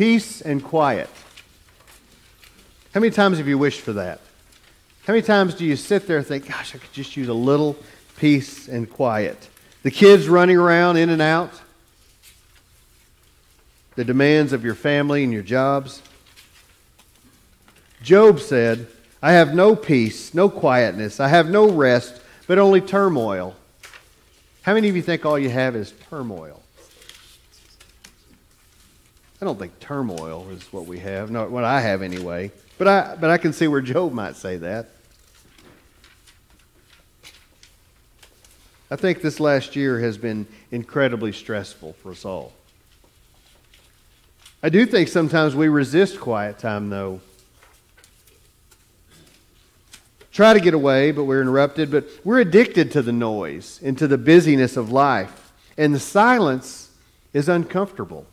Peace and quiet. How many times have you wished for that? How many times do you sit there and think, gosh, I could just use a little peace and quiet? The kids running around in and out, the demands of your family and your jobs. Job said, I have no peace, no quietness, I have no rest, but only turmoil. How many of you think all you have is turmoil? I don't think turmoil is what we have, not what I have anyway. But I, but I can see where Job might say that. I think this last year has been incredibly stressful for us all. I do think sometimes we resist quiet time, though. Try to get away, but we're interrupted. But we're addicted to the noise and to the busyness of life. And the silence is uncomfortable.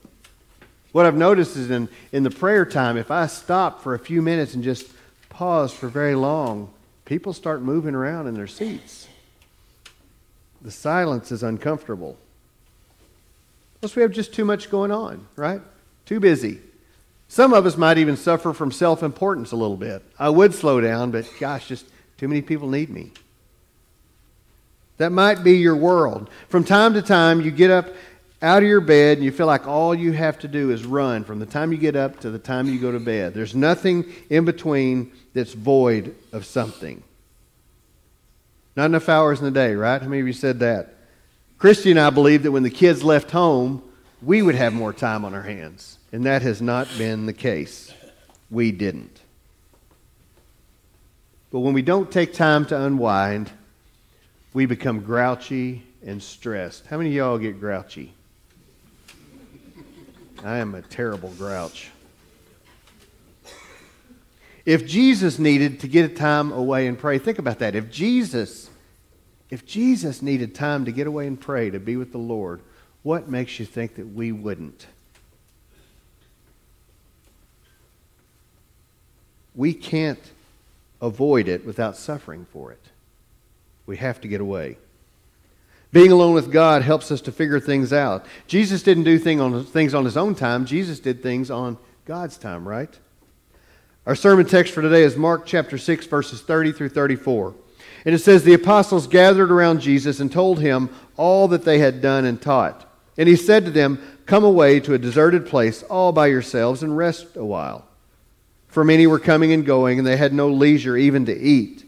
What I've noticed is in, in the prayer time, if I stop for a few minutes and just pause for very long, people start moving around in their seats. The silence is uncomfortable. Plus, we have just too much going on, right? Too busy. Some of us might even suffer from self importance a little bit. I would slow down, but gosh, just too many people need me. That might be your world. From time to time, you get up out of your bed and you feel like all you have to do is run from the time you get up to the time you go to bed. There's nothing in between that's void of something. Not enough hours in the day, right? How many of you said that? Christy and I believe that when the kids left home, we would have more time on our hands. And that has not been the case. We didn't. But when we don't take time to unwind, we become grouchy and stressed. How many of y'all get grouchy? I am a terrible grouch. If Jesus needed to get a time away and pray, think about that. If Jesus if Jesus needed time to get away and pray to be with the Lord, what makes you think that we wouldn't? we can't avoid it without suffering for it. We have to get away. Being alone with God helps us to figure things out. Jesus didn't do thing on, things on his own time, Jesus did things on God's time, right? Our sermon text for today is Mark chapter 6, verses 30 through 34. And it says, The apostles gathered around Jesus and told him all that they had done and taught. And he said to them, Come away to a deserted place all by yourselves and rest a while for many were coming and going, and they had no leisure even to eat.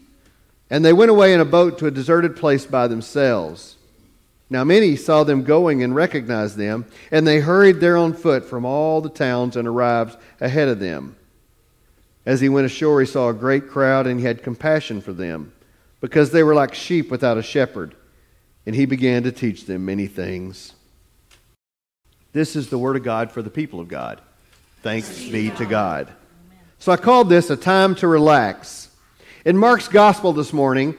And they went away in a boat to a deserted place by themselves. Now many saw them going and recognized them, and they hurried there on foot from all the towns and arrived ahead of them. As he went ashore, he saw a great crowd, and he had compassion for them, because they were like sheep without a shepherd. And he began to teach them many things. This is the word of God for the people of God. Thanks be to God. So I called this a time to relax. In Mark's gospel this morning,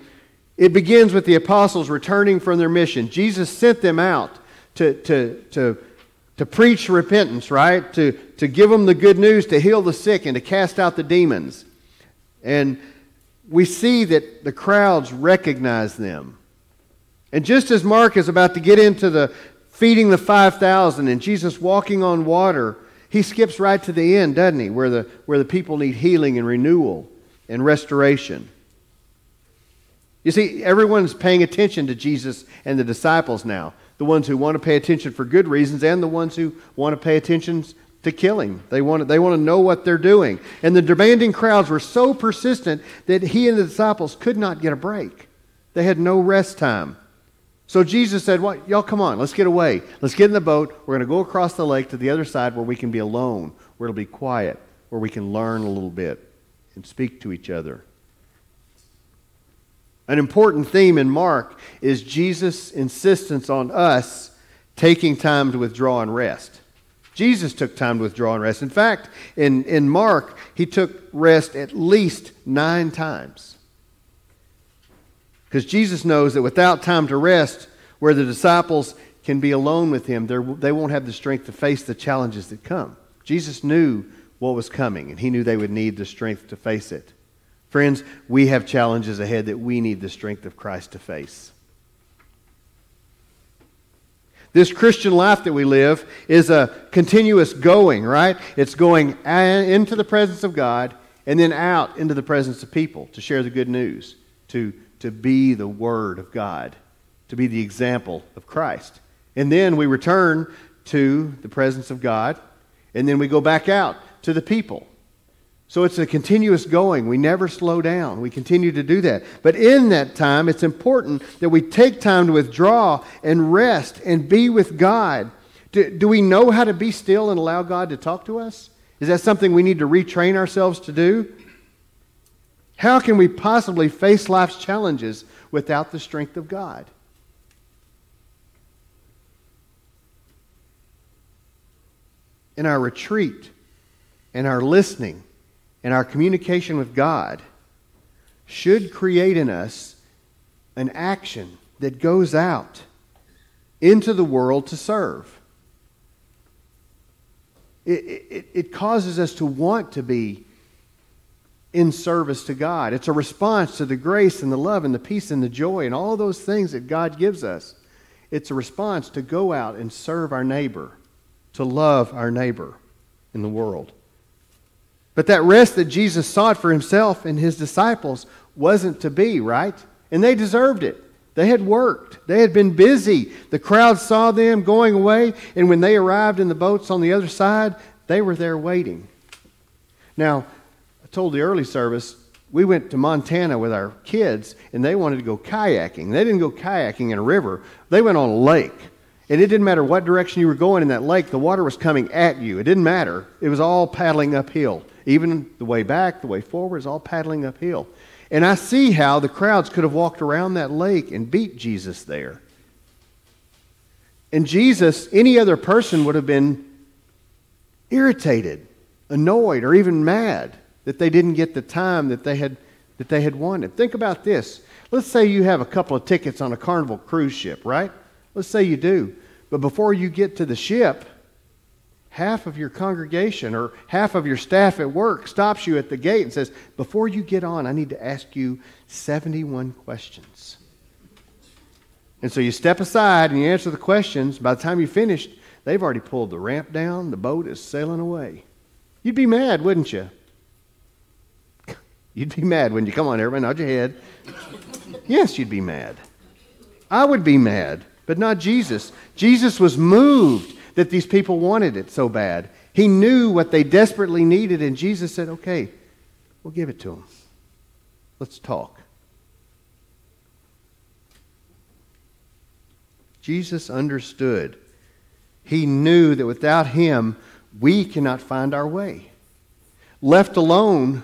it begins with the apostles returning from their mission. Jesus sent them out to, to, to, to preach repentance, right? To, to give them the good news, to heal the sick, and to cast out the demons. And we see that the crowds recognize them. And just as Mark is about to get into the feeding the 5,000 and Jesus walking on water, he skips right to the end, doesn't he? Where the, where the people need healing and renewal and restoration. You see, everyone's paying attention to Jesus and the disciples now. The ones who want to pay attention for good reasons and the ones who want to pay attention to killing. They want, to, they want to know what they're doing. And the demanding crowds were so persistent that he and the disciples could not get a break. They had no rest time. So Jesus said, "What? Y'all come on, let's get away. Let's get in the boat. We're going to go across the lake to the other side where we can be alone, where it'll be quiet, where we can learn a little bit and speak to each other." An important theme in Mark is Jesus' insistence on us taking time to withdraw and rest. Jesus took time to withdraw and rest. In fact, in, in Mark, he took rest at least nine times. Because Jesus knows that without time to rest, where the disciples can be alone with him, they won't have the strength to face the challenges that come. Jesus knew what was coming, and he knew they would need the strength to face it. Friends, we have challenges ahead that we need the strength of Christ to face. This Christian life that we live is a continuous going, right? It's going into the presence of God and then out into the presence of people to share the good news, to, to be the Word of God, to be the example of Christ. And then we return to the presence of God, and then we go back out to the people. So it's a continuous going. We never slow down. We continue to do that. But in that time, it's important that we take time to withdraw and rest and be with God. Do, do we know how to be still and allow God to talk to us? Is that something we need to retrain ourselves to do? How can we possibly face life's challenges without the strength of God? In our retreat, in our listening, in our communication with God, should create in us an action that goes out into the world to serve it, it, it causes us to want to be in service to God. It's a response to the grace and the love and the peace and the joy and all those things that God gives us. It's a response to go out and serve our neighbor, to love our neighbor in the world. But that rest that Jesus sought for himself and his disciples wasn't to be, right? And they deserved it. They had worked, they had been busy. The crowd saw them going away, and when they arrived in the boats on the other side, they were there waiting. Now, I told the early service, we went to Montana with our kids, and they wanted to go kayaking. They didn't go kayaking in a river, they went on a lake. And it didn't matter what direction you were going in that lake, the water was coming at you. It didn't matter. It was all paddling uphill. Even the way back, the way forward is all paddling uphill. And I see how the crowds could have walked around that lake and beat Jesus there. And Jesus, any other person would have been irritated, annoyed, or even mad that they didn't get the time that they had, that they had wanted. Think about this. Let's say you have a couple of tickets on a Carnival cruise ship, right? Let's say you do. But before you get to the ship, half of your congregation or half of your staff at work stops you at the gate and says, Before you get on, I need to ask you 71 questions. And so you step aside and you answer the questions. By the time you finished, they've already pulled the ramp down, the boat is sailing away. You'd be mad, wouldn't you? You'd be mad when you come on, everybody, nod your head. yes, you'd be mad. I would be mad, but not Jesus. Jesus was moved that these people wanted it so bad. He knew what they desperately needed, and Jesus said, Okay, we'll give it to them. Let's talk. Jesus understood. He knew that without him, we cannot find our way. Left alone,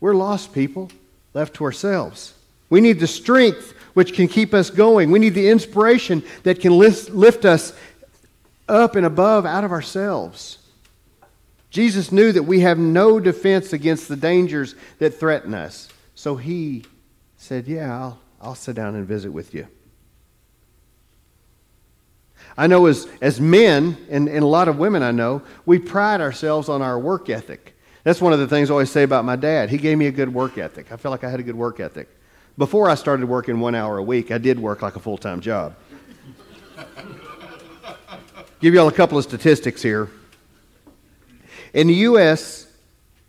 we're lost people, left to ourselves. We need the strength which can keep us going. We need the inspiration that can lift, us up and above out of ourselves. Jesus knew that we have no defense against the dangers that threaten us. So he said, Yeah, I'll, I'll sit down and visit with you. I know as, as men, and, and a lot of women I know, we pride ourselves on our work ethic. That's one of the things I always say about my dad. He gave me a good work ethic. I feel like I had a good work ethic. Before I started working one hour a week, I did work like a full time job give you all a couple of statistics here. In the U.S.,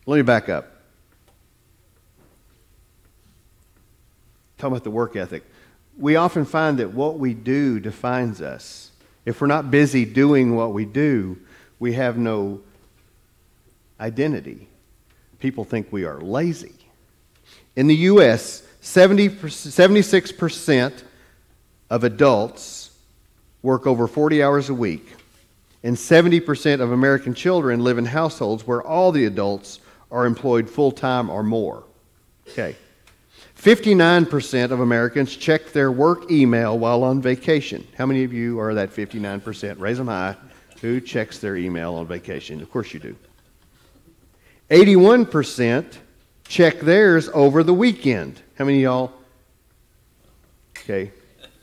let me back up. Talking about the work ethic. We often find that what we do defines us. If we're not busy doing what we do, we have no identity. People think we are lazy. In the U.S., 70, 76% of adults work over 40 hours a week and 70% of American children live in households where all the adults are employed full time or more. Okay. 59% of Americans check their work email while on vacation. How many of you are that 59%? Raise them high. Who checks their email on vacation? Of course you do. 81% check theirs over the weekend. How many y'all? Okay.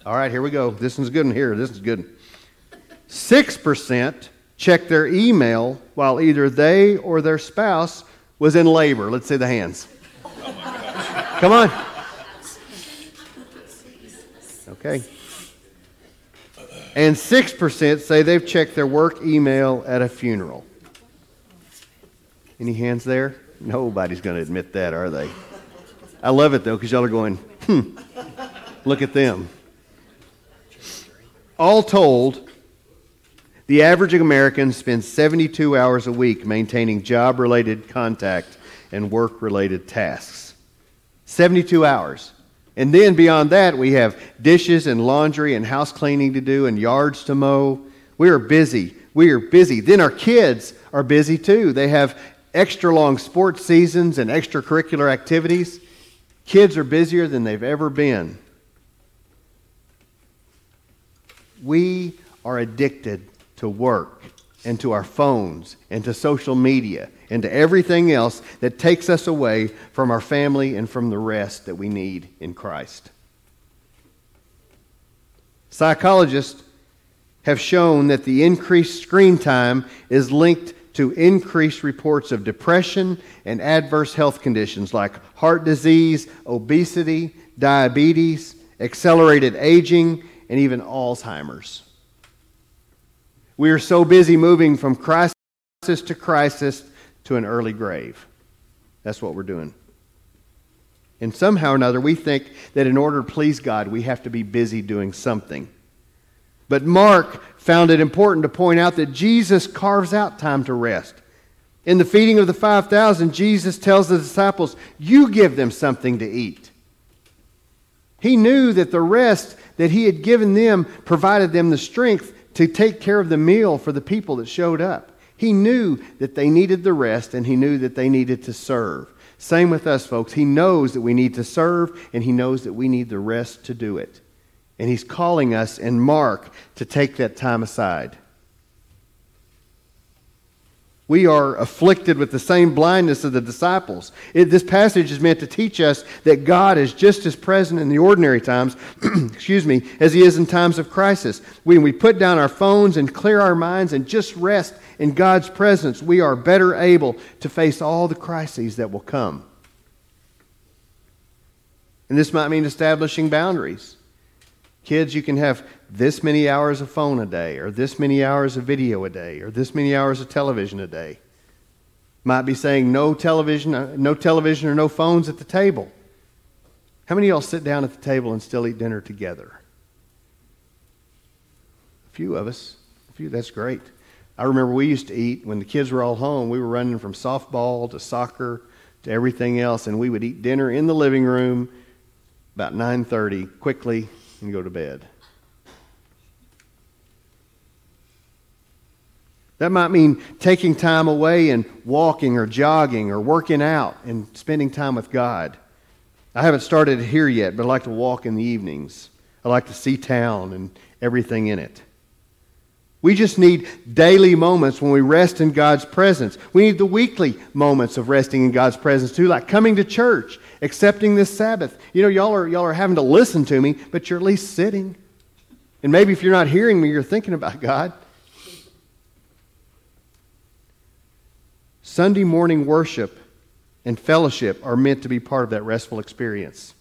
All right, here we go. This one's good one here. This is good. 6% checked their email while either they or their spouse was in labor. Let's see the hands. Come on. Okay. And 6% say they've checked their work email at a funeral. Any hands there? Nobody's going to admit that, are they? I love it though, because y'all are going, hmm, look at them. All told, the average American spends 72 hours a week maintaining job related contact and work related tasks. 72 hours. And then beyond that, we have dishes and laundry and house cleaning to do and yards to mow. We are busy. We are busy. Then our kids are busy too. They have extra long sports seasons and extracurricular activities. Kids are busier than they've ever been. We are addicted to work and to our phones and to social media and to everything else that takes us away from our family and from the rest that we need in Christ. Psychologists have shown that the increased screen time is linked to increased reports of depression and adverse health conditions like heart disease, obesity, diabetes, accelerated aging, and even Alzheimer's. We are so busy moving from crisis to crisis to an early grave. That's what we're doing. And somehow or another, we think that in order to please God, we have to be busy doing something. But Mark found it important to point out that Jesus carves out time to rest. In the feeding of the 5,000, Jesus tells the disciples, You give them something to eat. He knew that the rest that he had given them provided them the strength to take care of the meal for the people that showed up. He knew that they needed the rest and he knew that they needed to serve. Same with us, folks. He knows that we need to serve and he knows that we need the rest to do it. And he's calling us in Mark to take that time aside. We are afflicted with the same blindness of the disciples. It, this passage is meant to teach us that God is just as present in the ordinary times, excuse me, as he is in times of crisis. When we put down our phones and clear our minds and just rest in God's presence, we are better able to face all the crises that will come. And this might mean establishing boundaries. Kids, you can have this many hours of phone a day, or this many hours of video a day, or this many hours of television a day. Might be saying no television, uh, no television or no phones at the table. How many of y'all sit down at the table and still eat dinner together? A few of us. A few, that's great. I remember we used to eat when the kids were all home. We were running from softball to soccer to everything else, and we would eat dinner in the living room about 9:30 quickly and go to bed. That might mean taking time away and walking or jogging or working out and spending time with God. I haven't started here yet, but I like to walk in the evenings. I like to see town and everything in it. We just need daily moments when we rest in God's presence. We need the weekly moments of resting in God's presence too, like coming to church, accepting this Sabbath. You know, y'all are, y'all are having to listen to me, but you're at least sitting. And maybe if you're not hearing me, you're thinking about God. Sunday morning worship and fellowship are meant to be part of that restful experience.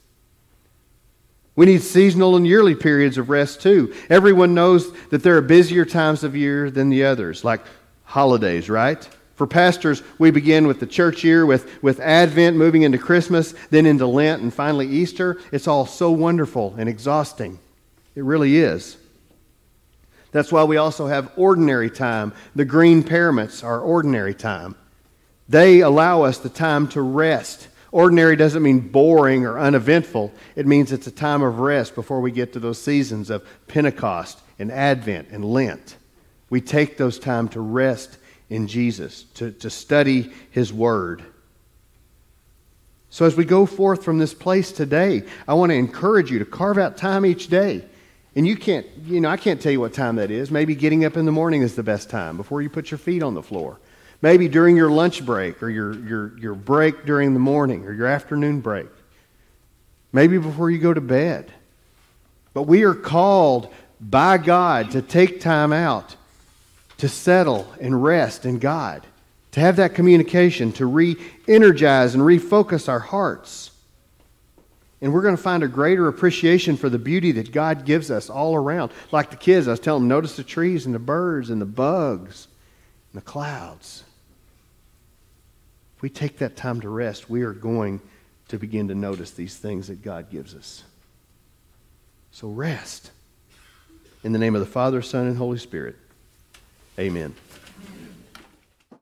We need seasonal and yearly periods of rest too. Everyone knows that there are busier times of year than the others, like holidays, right? For pastors, we begin with the church year, with, with Advent, moving into Christmas, then into Lent, and finally Easter. It's all so wonderful and exhausting. It really is. That's why we also have ordinary time. The green paraments are ordinary time. They allow us the time to rest Ordinary doesn't mean boring or uneventful. It means it's a time of rest before we get to those seasons of Pentecost and Advent and Lent. We take those time to rest in Jesus, to, to study His Word. So as we go forth from this place today, I want to encourage you to carve out time each day. And you can't, you know, I can't tell you what time that is. Maybe getting up in the morning is the best time before you put your feet on the floor. Maybe during your lunch break or your, your, your break during the morning or your afternoon break. Maybe before you go to bed. But we are called by God to take time out to settle and rest in God, to have that communication, to re energize and refocus our hearts. And we're going to find a greater appreciation for the beauty that God gives us all around. Like the kids, I was telling them, notice the trees and the birds and the bugs and the clouds. We take that time to rest, we are going to begin to notice these things that God gives us. So rest. In the name of the Father, Son, and Holy Spirit. Amen.